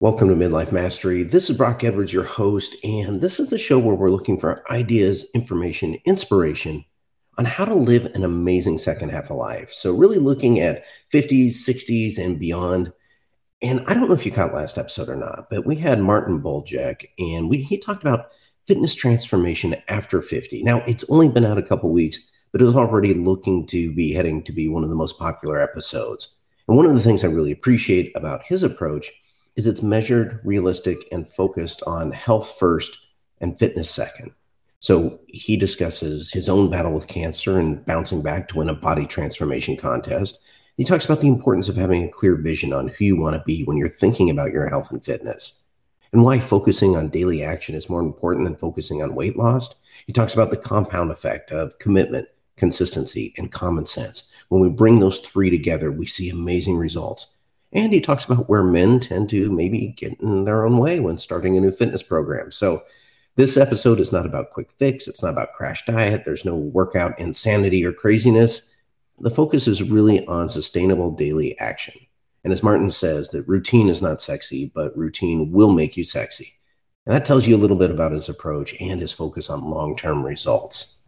Welcome to Midlife Mastery. This is Brock Edwards, your host, and this is the show where we're looking for ideas, information, inspiration on how to live an amazing second half of life. So, really looking at 50s, 60s, and beyond. And I don't know if you caught last episode or not, but we had Martin Buljack, and we, he talked about fitness transformation after 50. Now, it's only been out a couple weeks, but it's already looking to be heading to be one of the most popular episodes. And one of the things I really appreciate about his approach is it's measured, realistic, and focused on health first and fitness second. So he discusses his own battle with cancer and bouncing back to win a body transformation contest. He talks about the importance of having a clear vision on who you want to be when you're thinking about your health and fitness, and why focusing on daily action is more important than focusing on weight loss. He talks about the compound effect of commitment, consistency, and common sense. When we bring those three together, we see amazing results. And he talks about where men tend to maybe get in their own way when starting a new fitness program. So, this episode is not about quick fix. It's not about crash diet. There's no workout insanity or craziness. The focus is really on sustainable daily action. And as Martin says, that routine is not sexy, but routine will make you sexy. And that tells you a little bit about his approach and his focus on long term results.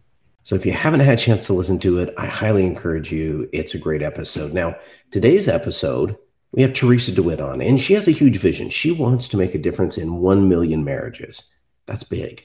So if you haven't had a chance to listen to it, I highly encourage you. It's a great episode. Now, today's episode we have Teresa DeWitt on, and she has a huge vision. She wants to make a difference in 1 million marriages. That's big.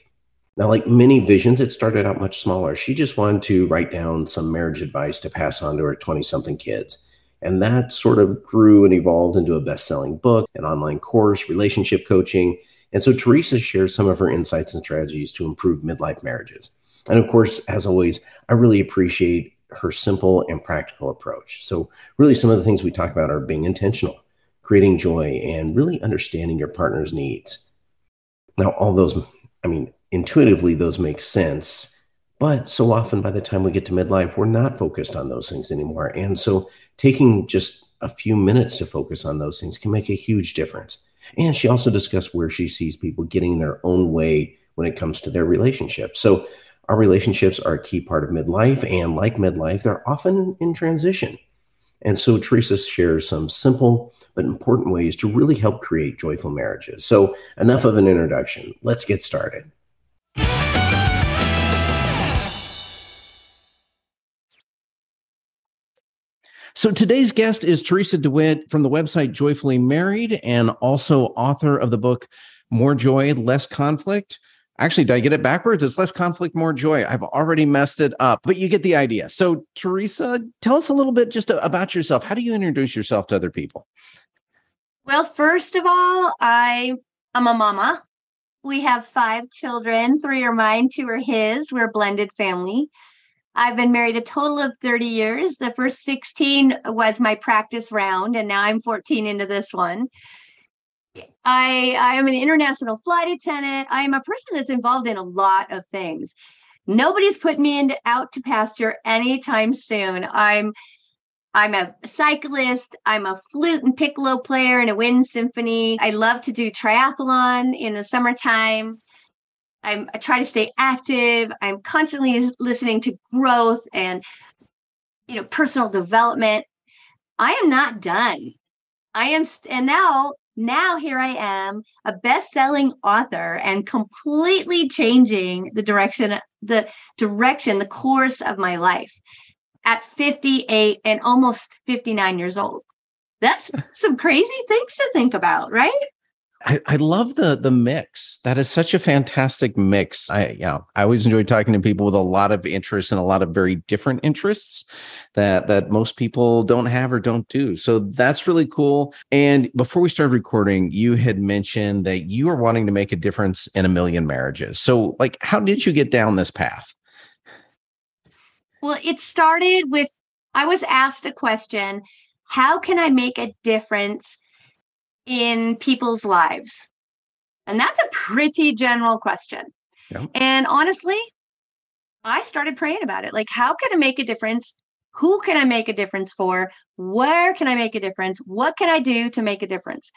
Now, like many visions, it started out much smaller. She just wanted to write down some marriage advice to pass on to her 20 something kids. And that sort of grew and evolved into a best selling book, an online course, relationship coaching. And so Teresa shares some of her insights and strategies to improve midlife marriages. And of course, as always, I really appreciate her simple and practical approach. So, really, some of the things we talk about are being intentional, creating joy, and really understanding your partner's needs. Now, all those, I mean, intuitively, those make sense. But so often by the time we get to midlife, we're not focused on those things anymore. And so, taking just a few minutes to focus on those things can make a huge difference. And she also discussed where she sees people getting their own way when it comes to their relationship. So, our relationships are a key part of midlife, and like midlife, they're often in transition. And so Teresa shares some simple but important ways to really help create joyful marriages. So, enough of an introduction. Let's get started. So today's guest is Teresa DeWitt from the website Joyfully Married and also author of the book More Joy, Less Conflict Actually, did I get it backwards? It's less conflict, more joy. I've already messed it up, but you get the idea. So, Teresa, tell us a little bit just about yourself. How do you introduce yourself to other people? Well, first of all, I am a mama. We have five children. Three are mine, two are his. We're a blended family. I've been married a total of 30 years. The first 16 was my practice round, and now I'm 14 into this one. I I am an international flight attendant. I am a person that's involved in a lot of things. Nobody's put me into out to pasture anytime soon. I'm I'm a cyclist. I'm a flute and piccolo player in a wind symphony. I love to do triathlon in the summertime. I'm, I try to stay active. I'm constantly listening to growth and you know personal development. I am not done. I am, st- and now now here I am, a best-selling author and completely changing the direction the direction the course of my life at 58 and almost 59 years old. That's some crazy things to think about, right? I, I, love the the mix. That is such a fantastic mix. I yeah, I always enjoy talking to people with a lot of interests and a lot of very different interests that that most people don't have or don't do. So that's really cool. And before we started recording, you had mentioned that you are wanting to make a difference in a million marriages. So like how did you get down this path? Well, it started with I was asked a question, how can I make a difference in people's lives? And that's a pretty general question. Yeah. And honestly, I started praying about it. Like, how can I make a difference? Who can I make a difference for? Where can I make a difference? What can I do to make a difference?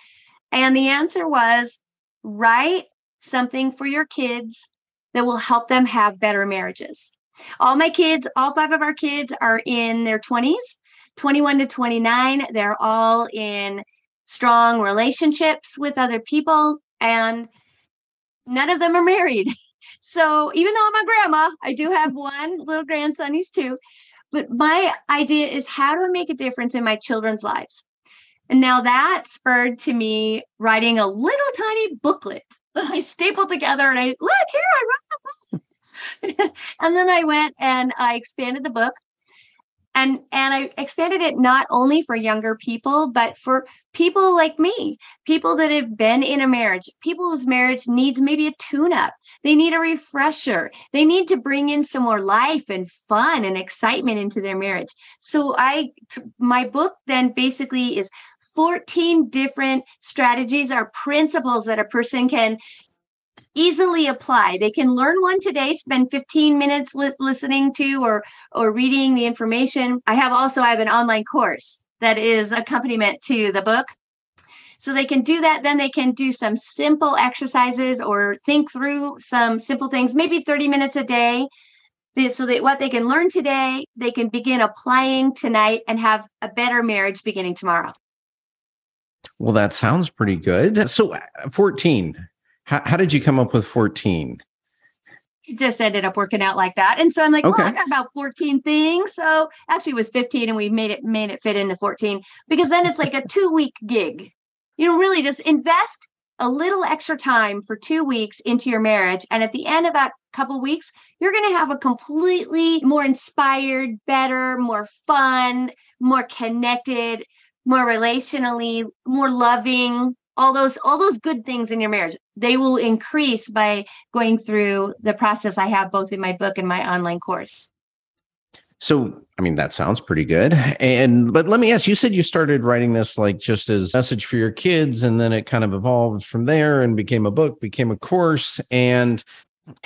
And the answer was write something for your kids that will help them have better marriages. All my kids, all five of our kids are in their 20s, 21 to 29. They're all in strong relationships with other people, and none of them are married. So even though I'm a grandma, I do have one little grandson, he's two. But my idea is how do I make a difference in my children's lives? And now that spurred to me writing a little tiny booklet that I stapled together and I look here, I wrote the book. and then I went and I expanded the book and and i expanded it not only for younger people but for people like me people that have been in a marriage. People whose marriage needs maybe a tune up they need a refresher. They need to bring in some more life and fun and excitement into their marriage. So i my book then basically is 14 different strategies or principles that a person can easily apply. They can learn one today, spend 15 minutes li- listening to or or reading the information. I have also I have an online course that is accompaniment to the book. So they can do that then they can do some simple exercises or think through some simple things, maybe 30 minutes a day. So that what they can learn today, they can begin applying tonight and have a better marriage beginning tomorrow. Well, that sounds pretty good. So, uh, 14, how, how did you come up with 14? It just ended up working out like that. And so I'm like, okay. well, I got about 14 things. So actually it was 15 and we made it made it fit into 14 because then it's like a two week gig. You know, really just invest a little extra time for two weeks into your marriage. And at the end of that couple weeks, you're going to have a completely more inspired, better, more fun, more connected, more relationally, more loving, all those all those good things in your marriage they will increase by going through the process i have both in my book and my online course. So i mean that sounds pretty good. And but let me ask you said you started writing this like just as a message for your kids and then it kind of evolved from there and became a book became a course and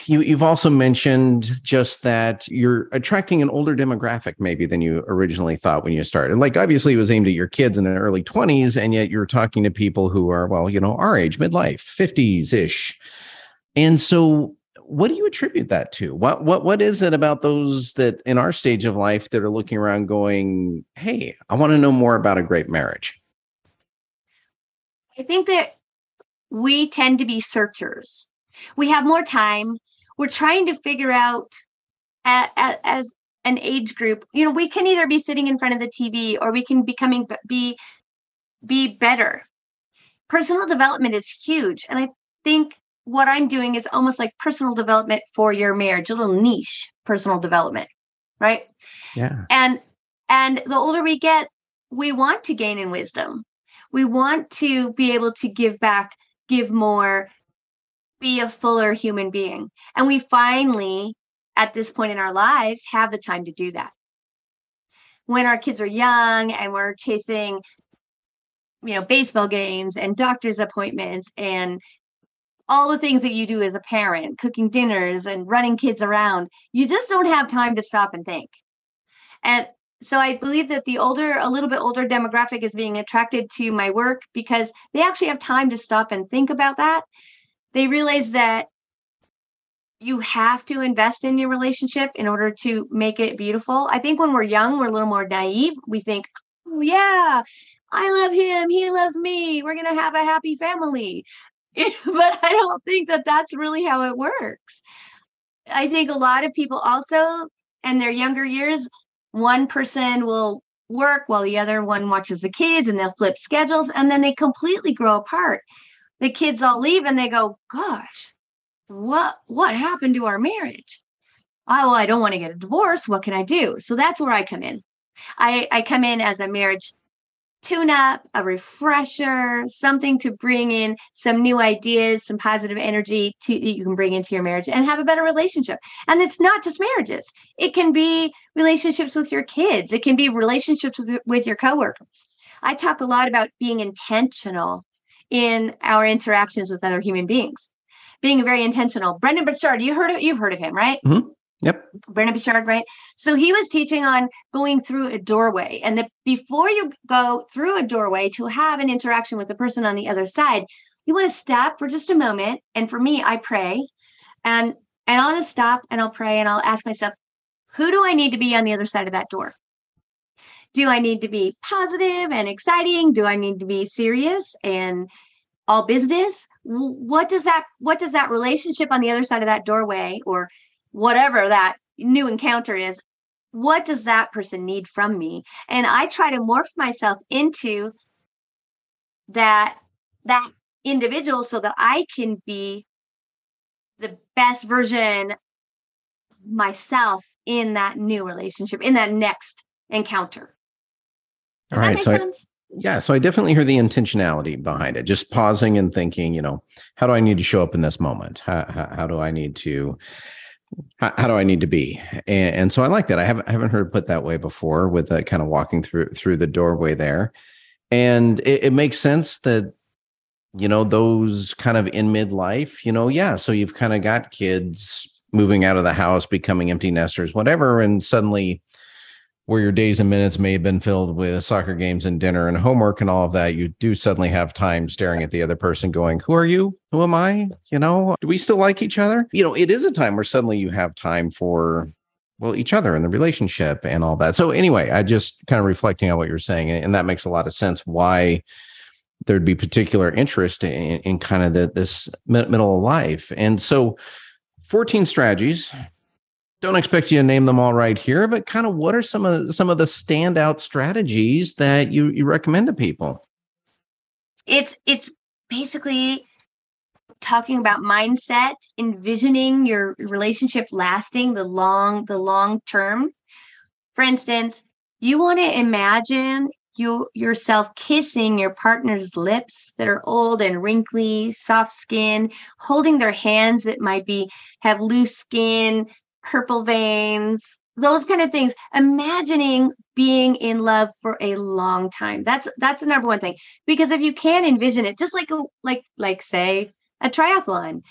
you, you've also mentioned just that you're attracting an older demographic, maybe than you originally thought when you started. Like, obviously, it was aimed at your kids in the early 20s, and yet you're talking to people who are, well, you know, our age, midlife, 50s ish. And so, what do you attribute that to? What what what is it about those that in our stage of life that are looking around going, "Hey, I want to know more about a great marriage"? I think that we tend to be searchers we have more time. We're trying to figure out as an age group you know we can either be sitting in front of the tv or we can becoming be be better. Personal development is huge and i think what i'm doing is almost like personal development for your marriage a little niche personal development right? Yeah. And and the older we get we want to gain in wisdom. We want to be able to give back give more be a fuller human being. And we finally, at this point in our lives, have the time to do that. When our kids are young and we're chasing, you know, baseball games and doctor's appointments and all the things that you do as a parent, cooking dinners and running kids around, you just don't have time to stop and think. And so I believe that the older, a little bit older demographic is being attracted to my work because they actually have time to stop and think about that they realize that you have to invest in your relationship in order to make it beautiful. I think when we're young, we're a little more naive. We think, oh, yeah, I love him. He loves me. We're going to have a happy family. but I don't think that that's really how it works. I think a lot of people also, in their younger years, one person will work while the other one watches the kids and they'll flip schedules and then they completely grow apart the kids all leave and they go, gosh, what what happened to our marriage? Oh, well, I don't want to get a divorce. What can I do? So that's where I come in. I, I come in as a marriage tune up, a refresher, something to bring in some new ideas, some positive energy to, that you can bring into your marriage and have a better relationship. And it's not just marriages. It can be relationships with your kids. It can be relationships with, with your coworkers. I talk a lot about being intentional in our interactions with other human beings. Being very intentional. Brendon Burchard, you heard of you've heard of him, right? Mm-hmm. Yep. Brendon Burchard, right? So he was teaching on going through a doorway. And that before you go through a doorway to have an interaction with the person on the other side, you want to stop for just a moment. And for me, I pray. And and I'll just stop and I'll pray and I'll ask myself, who do I need to be on the other side of that door? Do I need to be positive and exciting? Do I need to be serious and all business? What does that what does that relationship on the other side of that doorway or whatever that new encounter is what does that person need from me and i try to morph myself into that that individual so that i can be the best version myself in that new relationship in that next encounter does All right, so? I, yeah so i definitely hear the intentionality behind it just pausing and thinking you know how do i need to show up in this moment how, how, how do i need to how, how, do I need to be? And, and, so I like that. I haven't I haven't heard put that way before with uh, kind of walking through through the doorway there, and it, it makes sense that you know those kind of in midlife, you know, yeah. So you've kind of got kids moving out of the house, becoming empty nesters, whatever, and suddenly where your days and minutes may have been filled with soccer games and dinner and homework and all of that, you do suddenly have time staring at the other person going, Who are you? Who am I? You know, do we still like each other? You know, it is a time where suddenly you have time for, well, each other and the relationship and all that. So, anyway, I just kind of reflecting on what you're saying, and that makes a lot of sense why there'd be particular interest in, in kind of the, this middle of life. And so, 14 strategies don't expect you to name them all right here, but kind of what are some of some of the standout strategies that you you recommend to people? It's it's basically talking about mindset, envisioning your relationship lasting the long the long term. For instance, you want to imagine you yourself kissing your partner's lips that are old and wrinkly, soft skin, holding their hands that might be have loose skin, purple veins, those kind of things. Imagining being in love for a long time. That's that's the number one thing. Because if you can envision it, just like a, like like say a triathlon.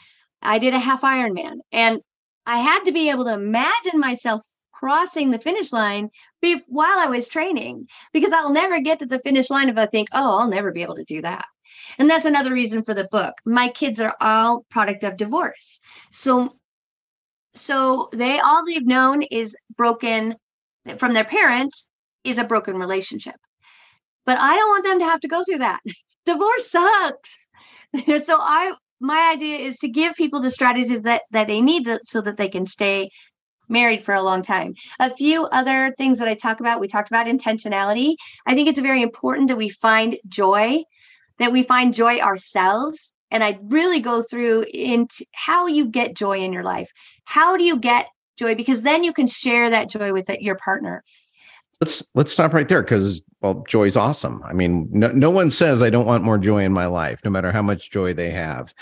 I did a half Ironman and I had to be able to imagine myself crossing the finish line be- while I was training because I'll never get to the finish line if I think, oh, I'll never be able to do that. And that's another reason for the book. My kids are all product of divorce. So so they all they've known is broken from their parents is a broken relationship. But I don't want them to have to go through that. Divorce sucks. so I my idea is to give people the strategies that that they need so that they can stay married for a long time. A few other things that I talk about, we talked about intentionality. I think it's very important that we find joy, that we find joy ourselves and I really go through into how you get joy in your life. How do you get joy? Because then you can share that joy with your partner. Let's let's stop right there because well, joy's awesome. I mean, no, no one says I don't want more joy in my life, no matter how much joy they have.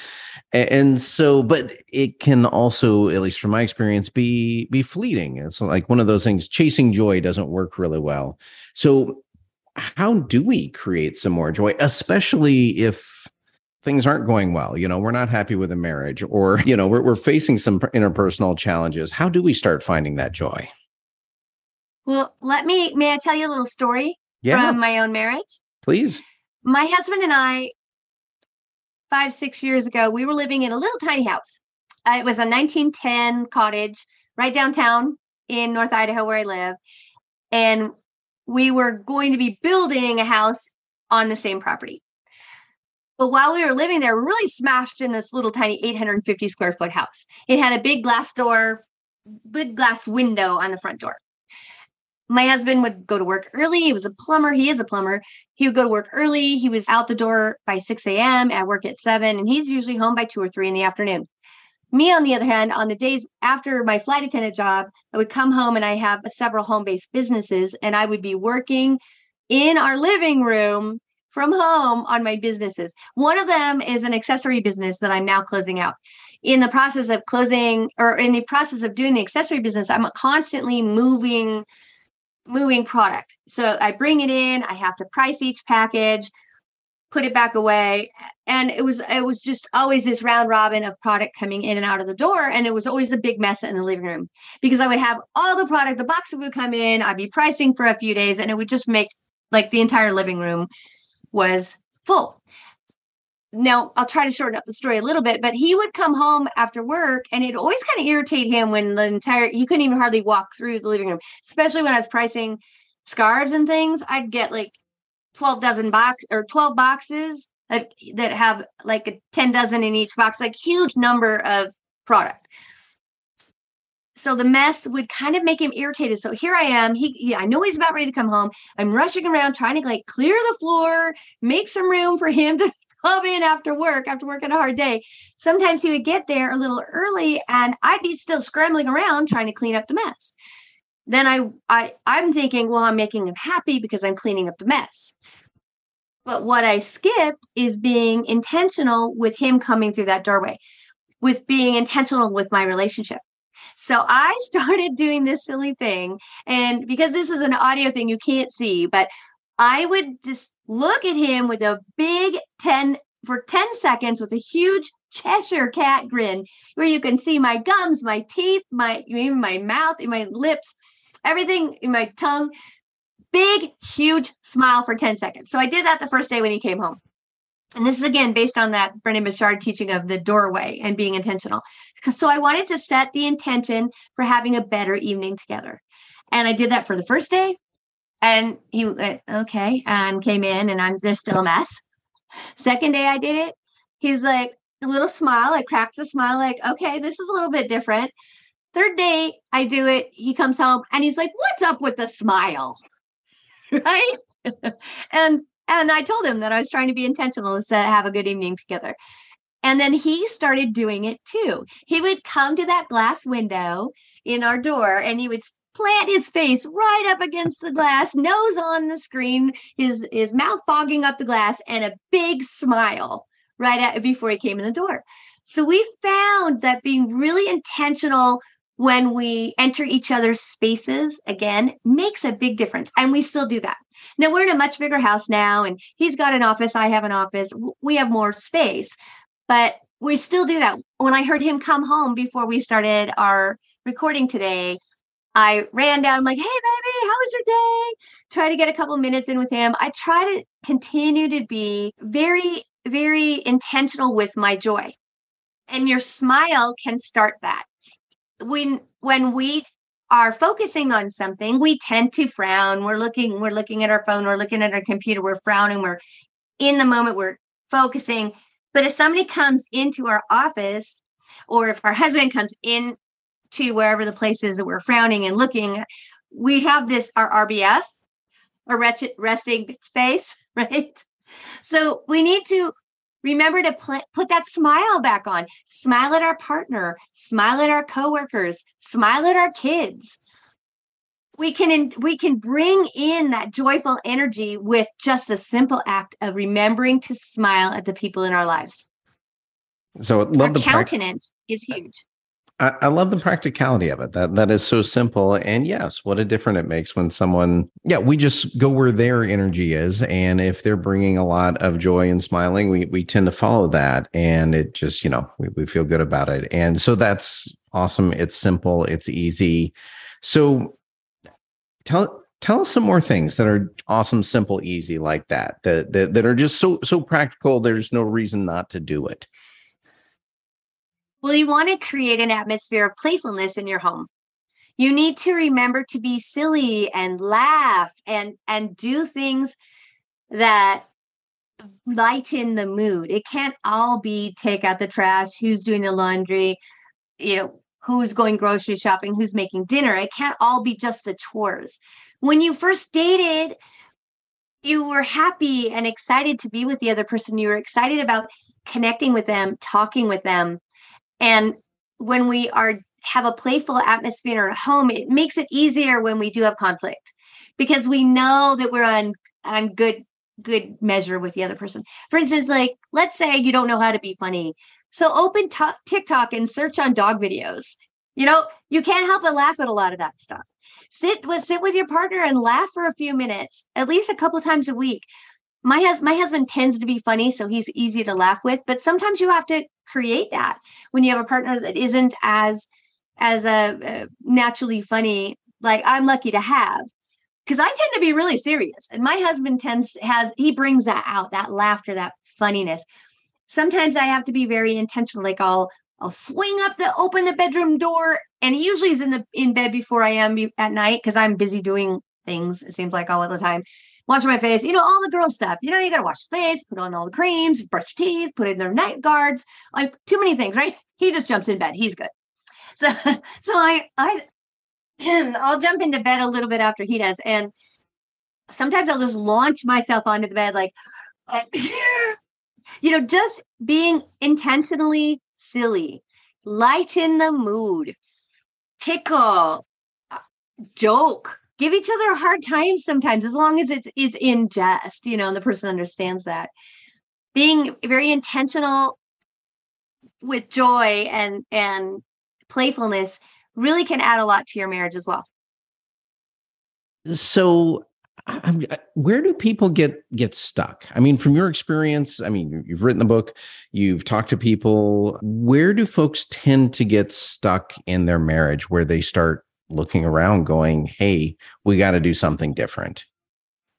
And, and so, but it can also, at least from my experience, be be fleeting. It's like one of those things. Chasing joy doesn't work really well. So, how do we create some more joy, especially if things aren't going well you know we're not happy with a marriage or you know we're, we're facing some interpersonal challenges. How do we start finding that joy? Well let me may i tell you a little story yeah. from my own marriage? Please. My husband and i five six years ago we were living in a little tiny house. Uh, it was a 1910 cottage right downtown in north idaho where i live. And we were going to be building a house on the same property but while we were living there, really smashed in this little tiny 850 square foot house. It had a big glass door, big glass window on the front door. My husband would go to work early. He was a plumber. He is a plumber. He would go to work early. He was out the door by 6 a.m. at work at 7, and he's usually home by 2 or 3 in the afternoon. Me, on the other hand, on the days after my flight attendant job, I would come home and I have several home based businesses, and I would be working in our living room from home on my businesses. One of them is an accessory business that I'm now closing out. In the process of closing or in the process of doing the accessory business, I'm constantly moving moving product. So I bring it in, I have to price each package, put it back away and it was it was just always this round robin of product coming in and out of the door and it was always a big mess in the living room because i would have all the product the boxes would come in i'd be pricing for a few days and it would just make like the entire living room was full. Now, I'll try to shorten up the story a little bit, but he would come home after work and it always kind of irritate him when the entire, you couldn't even hardly walk through the living room, especially when I was pricing scarves and things, I'd get like 12 dozen box or 12 boxes that, that have like a 10 dozen in each box, like huge number of product. So the mess would kind of make him irritated. So here I am. He, he, I know he's about ready to come home. I'm rushing around trying to like clear the floor, make some room for him to come in after work, after working a hard day. Sometimes he would get there a little early and I'd be still scrambling around trying to clean up the mess. Then I, I I'm thinking, well, I'm making him happy because I'm cleaning up the mess. But what I skipped is being intentional with him coming through that doorway, with being intentional with my relationship. So I started doing this silly thing. And because this is an audio thing, you can't see, but I would just look at him with a big 10 for 10 seconds with a huge Cheshire cat grin where you can see my gums, my teeth, my even my mouth, my lips, everything in my tongue. Big, huge smile for 10 seconds. So I did that the first day when he came home. And this is again based on that Brendon Burchard teaching of the doorway and being intentional. So I wanted to set the intention for having a better evening together. And I did that for the first day. And he went, okay, and came in, and I'm there's still a mess. Second day I did it, he's like a little smile. I cracked the smile, like, okay, this is a little bit different. Third day I do it, he comes home and he's like, what's up with the smile? right? and and I told him that I was trying to be intentional to have a good evening together. And then he started doing it too. He would come to that glass window in our door and he would plant his face right up against the glass, nose on the screen, his his mouth fogging up the glass, and a big smile right at, before he came in the door. So we found that being really intentional when we enter each other's spaces again makes a big difference and we still do that now we're in a much bigger house now and he's got an office i have an office we have more space but we still do that when i heard him come home before we started our recording today I ran down, I'm like, hey, baby, how was your day? Try to get a couple minutes in with him. I try to continue to be very, very intentional with my joy. And your smile can start that. When when we are focusing on something, we tend to frown. We're looking, we're looking at our phone, we're looking at our computer, we're frowning, we're in the moment, we're focusing. But if somebody comes into our office, or if our husband comes in to wherever the place is that we're frowning and looking, we have this our RBF, a wretched resting face, right? So we need to remember to pl- put that smile back on. Smile at our partner, smile at our coworkers, smile at our kids. We can in, we can bring in that joyful energy with just a simple act of remembering to smile at the people in our lives. So love our the countenance is huge. I, I, love the practicality of it. That that is so simple. And yes, what a difference it makes when someone, yeah, we just go where their energy is. And if they're bringing a lot of joy and smiling, we we tend to follow that. And it just, you know, we, we feel good about it. And so that's awesome. It's simple, it's easy. So tell tell us some more things that are awesome, simple, easy like that, that that, that are just so so practical. There's no reason not to do it. Well, you want to create an atmosphere of playfulness in your home. You need to remember to be silly and laugh and and do things that lighten the mood. It can't all be take out the trash, who's doing the laundry, you know, who's going grocery shopping, who's making dinner. It can't all be just the chores. When you first dated, you were happy and excited to be with the other person. You were excited about connecting with them, talking with them. And when we are have a playful atmosphere in our home, it makes it easier when we do have conflict because we know that we're on on good good measure with the other person. For instance, like let's say you don't know how to be funny. So open t- TikTok and search on dog videos. You know, you can't help but laugh at a lot of that stuff. Sit with sit with your partner and laugh for a few minutes, at least a couple times a week my hus- my husband tends to be funny so he's easy to laugh with but sometimes you have to create that when you have a partner that isn't as as a uh, uh, naturally funny like i'm lucky to have because i tend to be really serious and my husband tends has he brings that out that laughter that funniness sometimes i have to be very intentional like i'll i'll swing up the open the bedroom door and he usually is in the in bed before i am at night because i'm busy doing things, it seems like all the time. Washing my face, you know, all the girl stuff. You know, you got to wash your face, put on all the creams, brush your teeth, put in their night guards, like too many things, right? He just jumps in bed. He's good. So, so I, I, I'll jump into bed a little bit after he does. And sometimes I'll just launch myself onto the bed, like, you know, just being intentionally silly, lighten the mood, tickle, uh, joke, give each other a hard time sometimes, as long as it's is in jest, you know, and the person understands that. Being very intentional with joy and and playfulness really can add a lot to your marriage as well. So I'm, where do people get get stuck? I mean, from your experience, I mean, you've written the book, you've talked to people. Where do folks tend to get stuck in their marriage, where they start looking around, going, "Hey, we got to do something different"?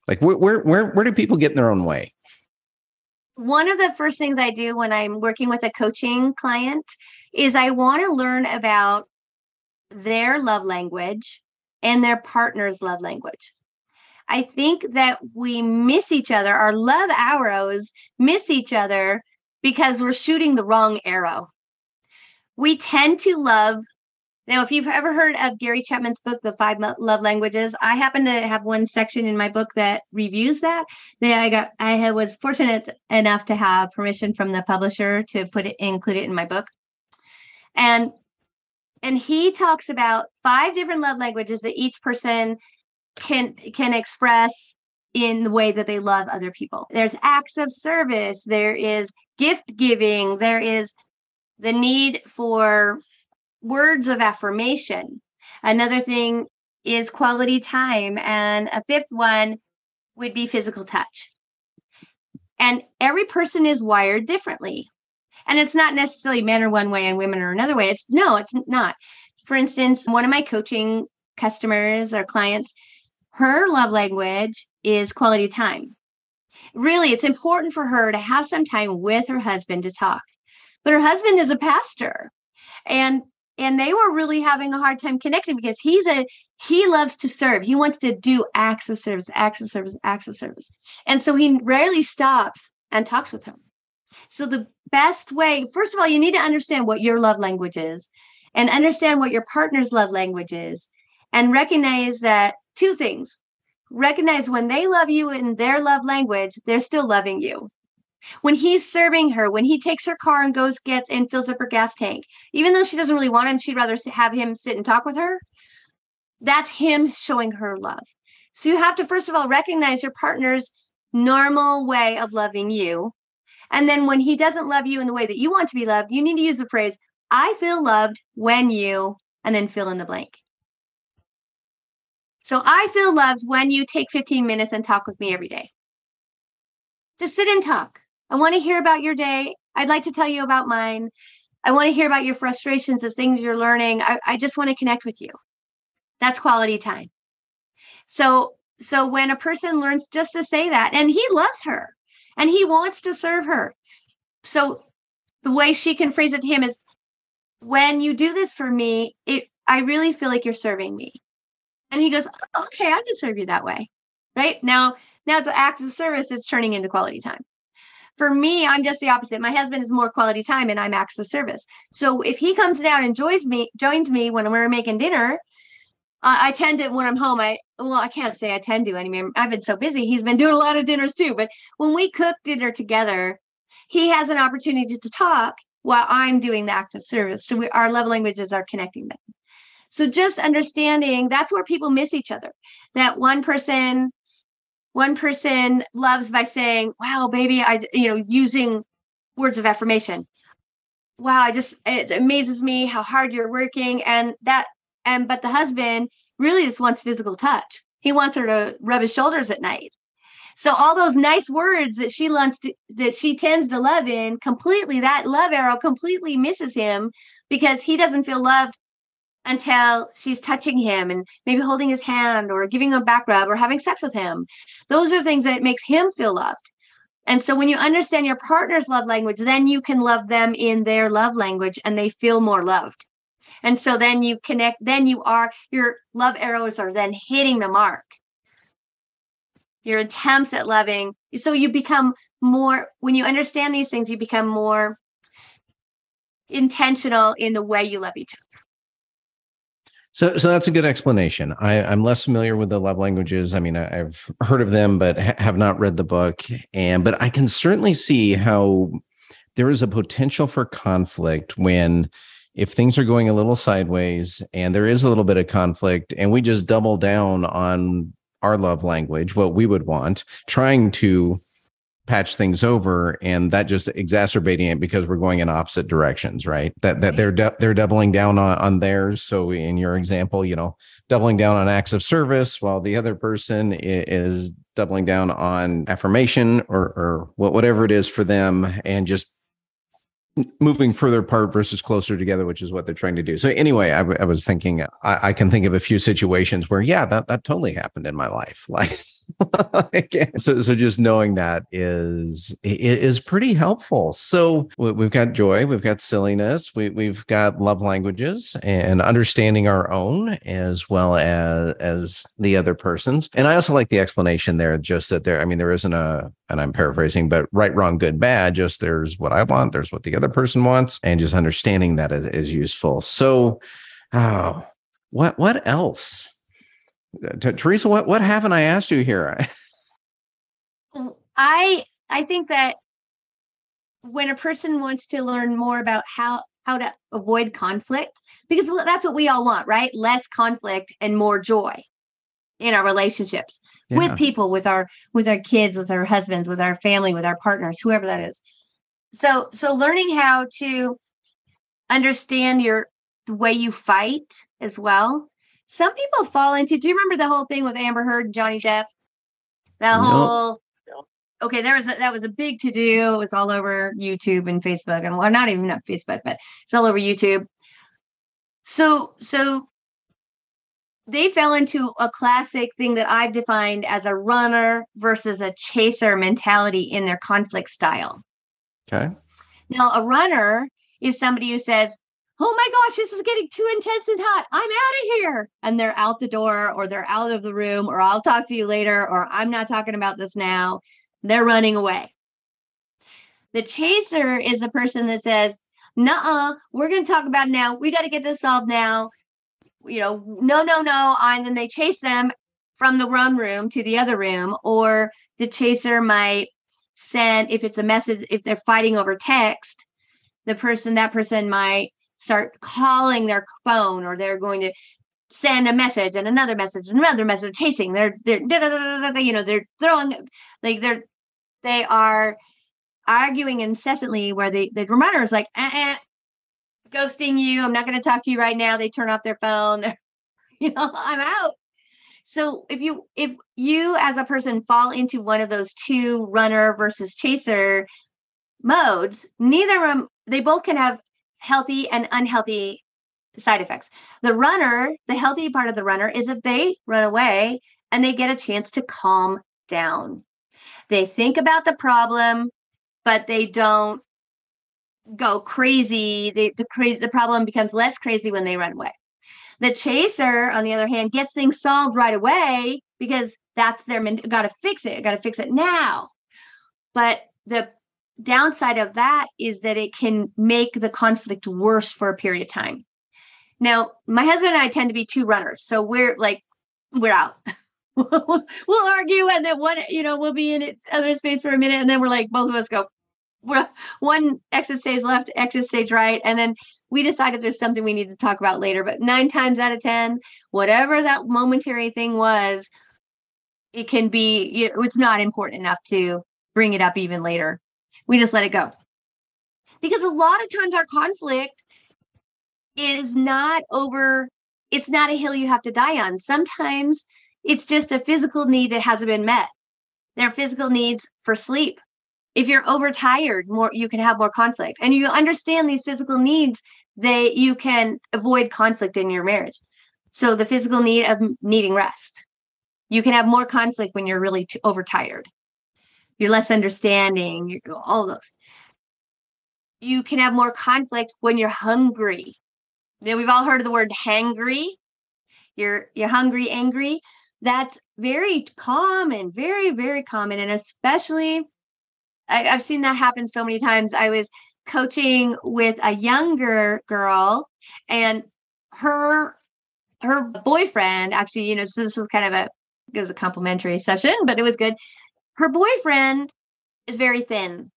Like, where where where where do people get in their own way? One of the first things I do when I'm working with a coaching client is I want to learn about their love language and their partner's love language. I think that we miss each other. Our love arrows miss each other because we're shooting the wrong arrow. We tend to love. Now, if you've ever heard of Gary Chapman's book, The Five Love Languages, I happen to have one section in my book that reviews that. That I got, I was fortunate enough to have permission from the publisher to put it, include it in my book, and and he talks about five different love languages that each person can can express in the way that they love other people. There's acts of service, there is gift giving, there is the need for words of affirmation. Another thing is quality time and a fifth one would be physical touch. And every person is wired differently. And it's not necessarily men are one way and women are another way. It's no, it's not. For instance, one of my coaching customers or clients, her love language is quality time. Really, it's important for her to have some time with her husband to talk. But her husband is a pastor. And and they were really having a hard time connecting because he's a he loves to serve. He wants to do acts of service, acts of service, acts of service. And so he rarely stops and talks with him. So the best way, first of all, you need to understand what your love language is and understand what your partner's love language is and recognize that two things recognize when they love you in their love language, they're still loving you. When he's serving her, when he takes her car and goes, gets and fills up her gas tank, even though she doesn't really want him, she'd rather have him sit and talk with her. That's him showing her love. So you have to, first of all, recognize your partner's normal way of loving you. And then when he doesn't love you in the way that you want to be loved, you need to use the phrase, I feel loved when you, and then fill in the blank. So I feel loved when you take 15 minutes and talk with me every day. Just sit and talk. I want to hear about your day. I'd like to tell you about mine. I want to hear about your frustrations, the things you're learning. I, I just want to connect with you. That's quality time. So, so when a person learns just to say that, and he loves her and he wants to serve her. So the way she can phrase it to him is when you do this for me, it I really feel like you're serving me. And he goes, okay, I can serve you that way. Right now, now it's an act of service. It's turning into quality time. For me, I'm just the opposite. My husband is more quality time and I'm acts of service. So if he comes down and joins me, joins me when we're making dinner, I tend to when I'm home. I well, I can't say I tend to anymore. I've been so busy. He's been doing a lot of dinners too. But when we cook dinner together, he has an opportunity to talk while I'm doing the act of service. So we, our love languages are connecting them. So just understanding that's where people miss each other. That one person one person loves by saying, "Wow, baby, I you know, using words of affirmation. Wow, I just it amazes me how hard you're working and that and but the husband really just wants physical touch. He wants her to rub his shoulders at night. So all those nice words that she wants to that she tends to love in completely that love arrow completely misses him because he doesn't feel loved until she's touching him and maybe holding his hand or giving him a back rub or having sex with him. Those are things that makes him feel loved. And so when you understand your partner's love language, then you can love them in their love language and they feel more loved. And so then you connect, then you are, your love arrows are then hitting the mark. your attempts at loving. So you become more, when you understand these things, you become more intentional in the way you love each other. So, so that's a good explanation. I, am less familiar with the love languages. I mean, I, have heard of them, but ha- have not read the book. And but I can certainly see how there is a potential for conflict when, if things are going a little sideways, and there is a little bit of conflict, and we just double down on our love language, what we would want, trying to patch things over and that just exacerbating it because we're going in opposite directions right that that they're de- they're doubling down on, on theirs so in your example you know doubling down on acts of service while the other person is doubling down on affirmation or or whatever it is for them and just moving further apart versus closer together, which is what they're trying to do. So anyway, I, I was thinking, I, I, can think of a few situations where, yeah, that that totally happened in my life. Like so, so just knowing that is is pretty helpful. So we've got joy, we've got silliness, we we've got love languages, and understanding our own as well as as the other person's. And I also like the explanation there, just that there. I mean, there isn't a, and I'm paraphrasing, but right, wrong, good, bad. Just there's what I want, there's what the other person wants, and just understanding that is, is useful. So, oh, what what else? Uh, T- Teresa, what what haven't I asked you here? I I think that when a person wants to learn more about how how to avoid conflict, because that's what we all want, right? Less conflict and more joy in our relationships yeah. with people, with our with our kids, with our husbands, with our family, with our partners, whoever that is. So so learning how to understand your the way you fight as well some people fall into. Do you remember the whole thing with Amber Heard and Johnny Depp? The whole. Okay, there was a, that was a big to do. It was all over YouTube and Facebook, and well, not even not Facebook, but it's all over YouTube. So, so they fell into a classic thing that I've defined as a runner versus a chaser mentality in their conflict style. Okay. Now, a runner is somebody who says, oh my gosh, this is getting too intense and hot. I'm out of here. And they're out the door or they're out of the room or I'll talk to you later or I'm not talking about this now. They're running away. The chaser is the person that says, nah, we're going to talk about now. We got to get this solved now. You know, no, no, no. And then they chase them from the one room to the other room, or the chaser might send, if it's a message, if they're fighting over text, the person, that person might start calling their phone or they're going to send a message and another message and another message chasing they're they're you know they're throwing like they're they are arguing incessantly where the the runner is like eh, ghosting you i'm not going to talk to you right now they turn off their phone you know i'm out. So if you if you as a person fall into one of those two runner versus chaser modes neither of them they both can have healthy and unhealthy side effects. The runner, the healthy part of the runner is that they run away and they get a chance to calm down. They think about the problem, but they don't go crazy. They, the crazy the problem becomes less crazy when they run away. The chaser, on the other hand, gets things solved right away because that's their got to fix it. Got to fix it now. But the downside of that is that it can make the conflict worse for a period of time. Now, my husband and I tend to be two runners. So we're like, we're out. we'll argue and then one, you know, we'll be in its other space for a minute. And then we're like, both of us go, we're, one exit stage left, exit stage right. And then we decide if there's something we need to talk about later. But nine times out of 10, whatever that momentary thing was, it can be, you know, it's not important enough to bring it up even later we just let it go. Because a lot of times our conflict is not over, it's not a hill you have to die on. Sometimes it's just a physical need that hasn't been met. There are physical needs for sleep. If you're overtired, more you can have more conflict. And you understand these physical needs, they you can avoid conflict in your marriage. So the physical need of needing rest. You can have more conflict when you're really overtired you're less understanding, you all those. You can have more conflict when you're hungry. Now we've all heard of the word hangry. You're you're hungry, angry. that's very common, very, very common. And especially, I, have seen that happen so many times. I was coaching with a younger girl, and her her boyfriend actually, you know, so this was kind of a it was a complimentary session, but it was good. Her boyfriend is very thin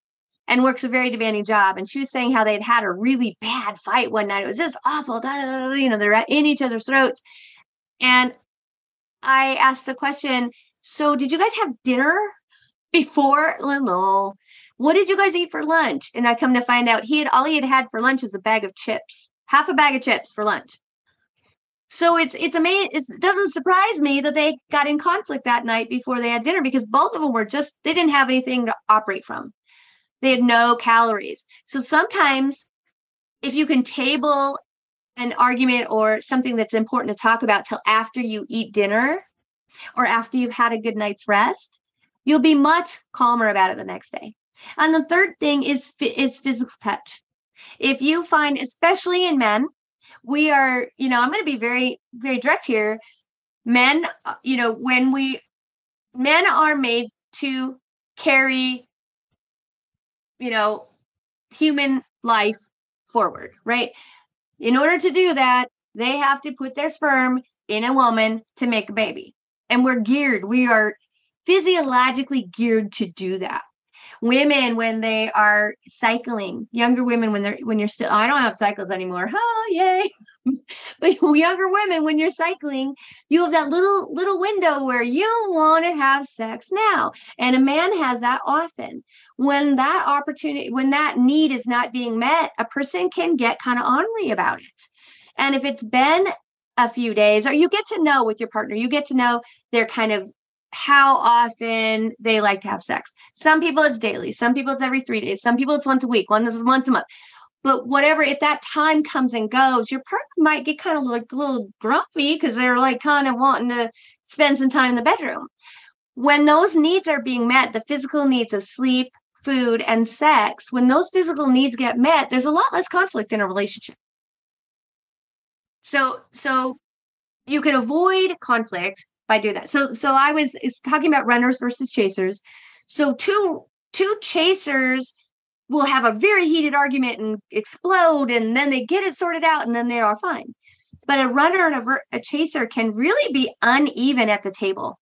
and works a very demanding job. And she was saying how they'd had a really bad fight one night. It was just awful. Da, da, da, you know, they're in each other's throats. And I asked the question, so did you guys have dinner before? No. What did you guys eat for lunch? And I come to find out he had all he had had for lunch was a bag of chips, half a bag of chips for lunch. So it's it's amazing. It doesn't surprise me that they got in conflict that night before they had dinner because both of them were just they didn't have anything to operate from. They had no calories. So sometimes if you can table an argument or something that's important to talk about till after you eat dinner or after you've had a good night's rest, you'll be much calmer about it the next day. And the third thing is is physical touch. If you find especially in men, we are, you know, I'm going to be very very direct here. Men, uh, you know, when we men are made to carry you know, human life forward, right? In order to do that, they have to put their sperm in a woman to make a baby. And we're geared, we are physiologically geared to do that women when they are cycling younger women when they're when you're still i don't have cycles anymore. Oh yay. But younger women when you're cycling you have that little little window where you want to have sex now. And a man has that often. When that opportunity when that need is not being met a person can get kind of ornery about it. And if it's been a few days or you get to know with your partner you get to know their kind of how often they like to have sex. Some people it's daily, some people it's every three days, some people it's once a week, one is once a month. But whatever, if that time comes and goes, your partner might get kind of like a little grumpy because they're like kind of wanting to spend some time in the bedroom. When those needs are being met, the physical needs of sleep, food, and sex, when those physical needs get met, there's a lot less conflict in a relationship. So, so you can avoid conflict by doing that. So so I was is talking about runners versus chasers. So two two chasers will have a very heated argument and explode and then they get it sorted out and then they are fine. But a runner and a, a chaser can really be uneven at the table.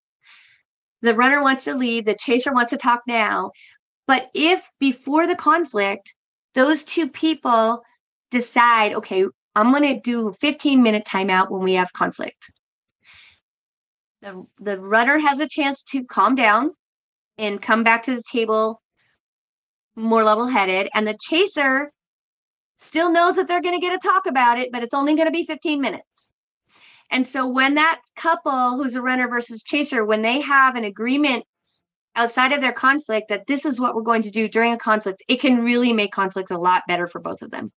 The runner wants to leave, the chaser wants to talk now. But if before the conflict, those two people decide, okay, I'm going to do a 15 minute timeout when we have conflict the the runner has a chance to calm down and come back to the table more level headed and the chaser still knows that they're going to get a talk about it but it's only going to be 15 minutes. And so when that couple who's a runner versus chaser when they have an agreement outside of their conflict that this is what we're going to do during a conflict it can really make conflict a lot better for both of them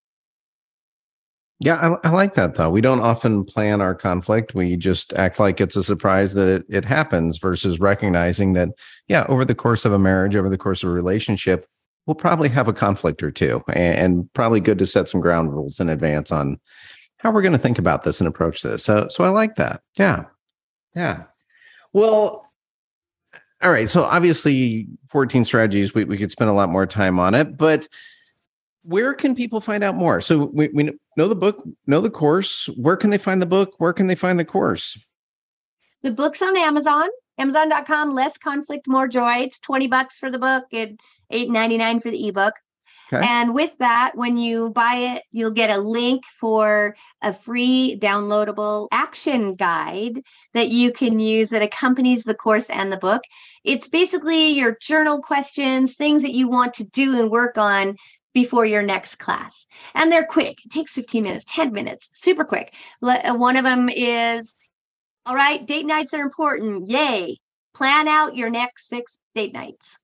yeah, I, I, like that though. We don't often plan our conflict. We just act like it's a surprise that it, it happens versus recognizing that, yeah, over the course of a marriage, over the course of a relationship, we'll probably have a conflict or two and, and probably good to set some ground rules in advance on how we're going to think about this and approach this. So, so I like that. Yeah. Yeah. Well, all right. So obviously 14 strategies, we, we could spend a lot more time on it, but where can people find out more? So we, we know the book, know the course. Where can they find the book? Where can they find the course? The book's on Amazon, amazon.com, less conflict, more joy. It's 20 bucks for the book and 8.99 for the ebook. Okay. And with that, when you buy it, you'll get a link for a free downloadable action guide that you can use that accompanies the course and the book. It's basically your journal questions, things that you want to do and work on before your next class. And they're quick. It takes 15 minutes, 10 minutes, super quick. Uh, one of them is all right, date nights are important. Yay. Plan out your next six date nights.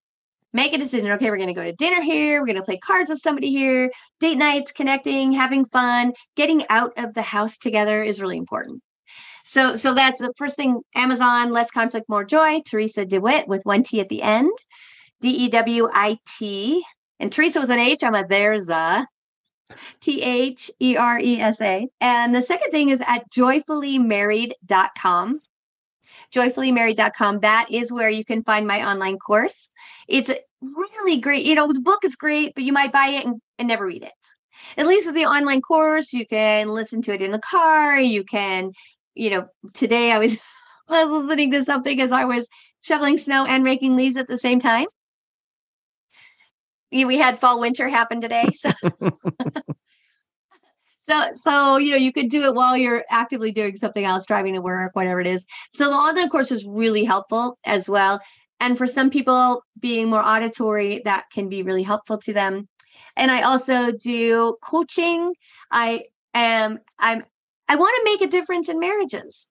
Make a decision. Okay, we're going to go to dinner here. We're going to play cards with somebody here. Date nights, connecting, having fun, getting out of the house together is really important. So, so that's the first thing. Amazon, less conflict, more joy. Teresa DeWitt with one T at the end. D E W I T and Teresa with an H, I'm a there's a T H E R E S A. And the second thing is at joyfullymarried.com. joyfullymarried.com. That is where you can find my online course. It's really great. You know, the book is great, but you might buy it and, and never read it. At least with the online course, you can listen to it in the car. You can, you know, today I was I was listening to something as I was shoveling snow and raking leaves at the same time. We had fall winter happen today. So So, so you know, you could do it while you're actively doing something else, driving to work, whatever it is. So the online course is really helpful as well. And for some people, being more auditory, that can be really helpful to them. And I also do coaching. I am I'm I want to make a difference in marriages.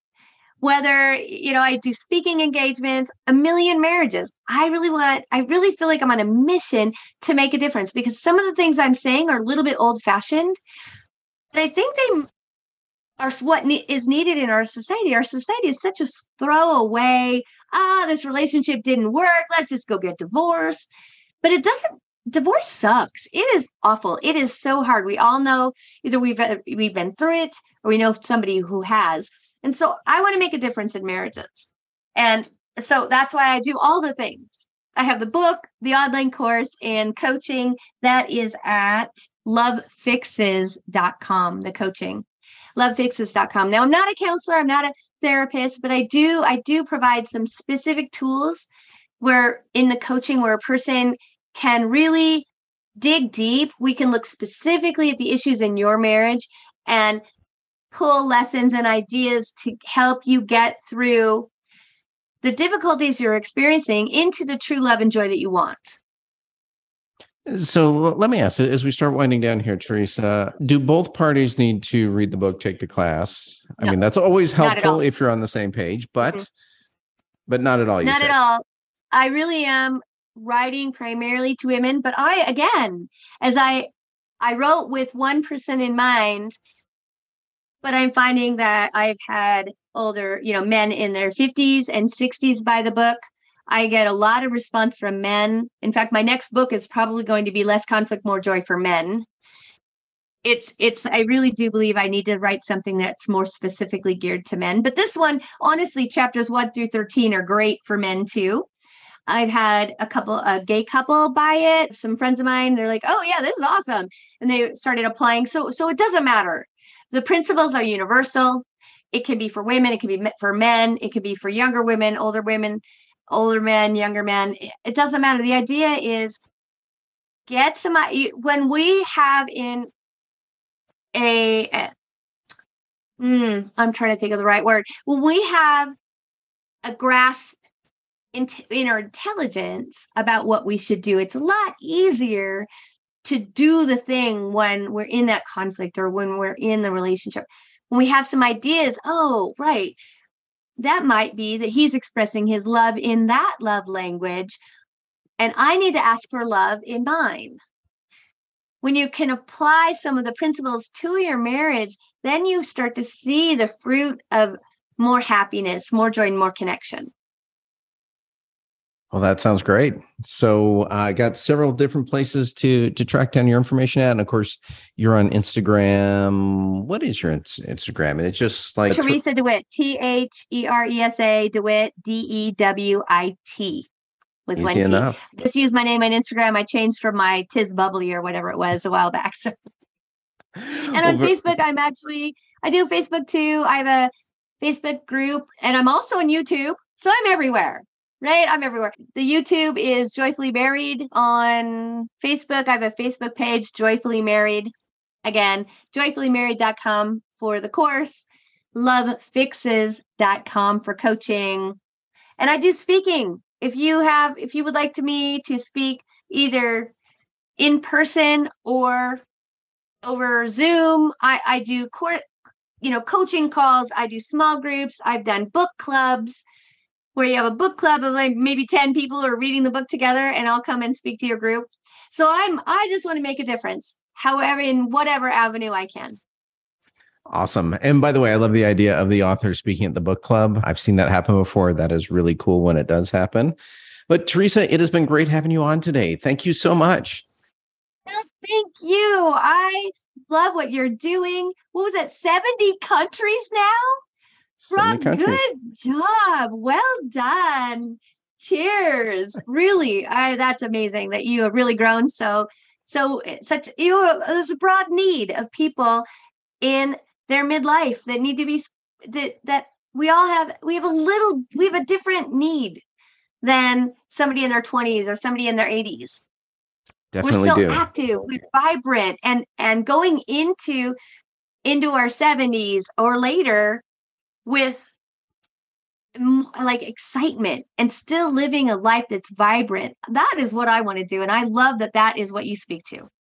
Whether, you know, I do speaking engagements, a million marriages. I really want, I really feel like I'm on a mission to make a difference because some of the things I'm saying are a little bit old fashioned, but I think they are what ne- is needed in our society. Our society is such a throwaway. Ah, this relationship didn't work. Let's just go get divorced. But it doesn't. Divorce sucks. It is awful. It is so hard. We all know either we've uh, we've been through it or we know somebody who has. And so I want to make a difference in marriages. And so that's why I do all the things. I have the book, the online course, and coaching that is at lovefixes.com, the coaching. Lovefixes.com. Now I'm not a counselor, I'm not a therapist, but I do I do provide some specific tools where in the coaching where a person can really dig deep. We can look specifically at the issues in your marriage and pull lessons and ideas to help you get through the difficulties you're experiencing into the true love and joy that you want. So let me ask as we start winding down here, Teresa, do both parties need to read the book, take the class? I no, mean, that's always helpful if you're on the same page, but mm-hmm. but not at all. Not at all. I really am writing primarily to women, but I again, as I I wrote with one person in mind, but I'm finding that I've had older, you know, men in their 50s and 60s by the book. I get a lot of response from men. In fact, my next book is probably going to be Less Conflict, More Joy for Men. It's it's I really do believe I need to write something that's more specifically geared to men. But this one, honestly, chapters 1 through 13 are great for men too. I've had a couple a gay couple buy it. Some friends of mine, they're like, "Oh yeah, this is awesome." And they started applying. So so it doesn't matter. The principles are universal. It can be for women, it can be for men, it can be for younger women, older women older men, younger men, it doesn't matter. The idea is get some when we have in a, a mm, I'm trying to think of the right word. When we have a grasp in, in our intelligence about what we should do, it's a lot easier to do the thing when we're in that conflict or when we're in the relationship. When we have some ideas, oh, right, that might be that he's expressing his love in that love language. And I need to ask for love in mine. When you can apply some of the principles to your marriage, then you start to see the fruit of more happiness, more joy, and more connection. Well, that sounds great. So uh, I got several different places to to track down your information at, and of course, you're on Instagram. What is your Instagram? And it's just like Teresa Dewitt, T H E R E S A Dewitt, D E W I T. With one T. Just use my name on Instagram. I changed from my Tiz Bubbly or whatever it was a while back. So. and on well, Facebook, I'm actually I do Facebook too. I have a Facebook group, and I'm also on YouTube. So I'm everywhere right? I'm everywhere. The YouTube is Joyfully Married on Facebook. I have a Facebook page, Joyfully Married. Again, joyfullymarried.com for the course, lovefixes.com for coaching. And I do speaking. If you have, if you would like to me to speak either in person or over Zoom, I, I do court, you know, coaching calls. I do small groups. I've done book clubs where you have a book club of like maybe 10 people who are reading the book together and I'll come and speak to your group. So I'm I just want to make a difference, however, in whatever avenue I can. Awesome. And by the way, I love the idea of the author speaking at the book club. I've seen that happen before. That is really cool when it does happen. But Teresa, it has been great having you on today. Thank you so much. Well, thank you. I love what you're doing. What was it? 70 countries now? Rob, good job. Well done. Cheers. really, I that's amazing that you have really grown so so eh, such you there's a broad need of people in their midlife that need to be that that we all have we have a little we have a different need than somebody in their 20s or somebody in their 80s Definitely we're so do. active we're vibrant and and going into into our 70s or later with like excitement and still living a life that's vibrant. That is what i want to do and i love that that is what you speak to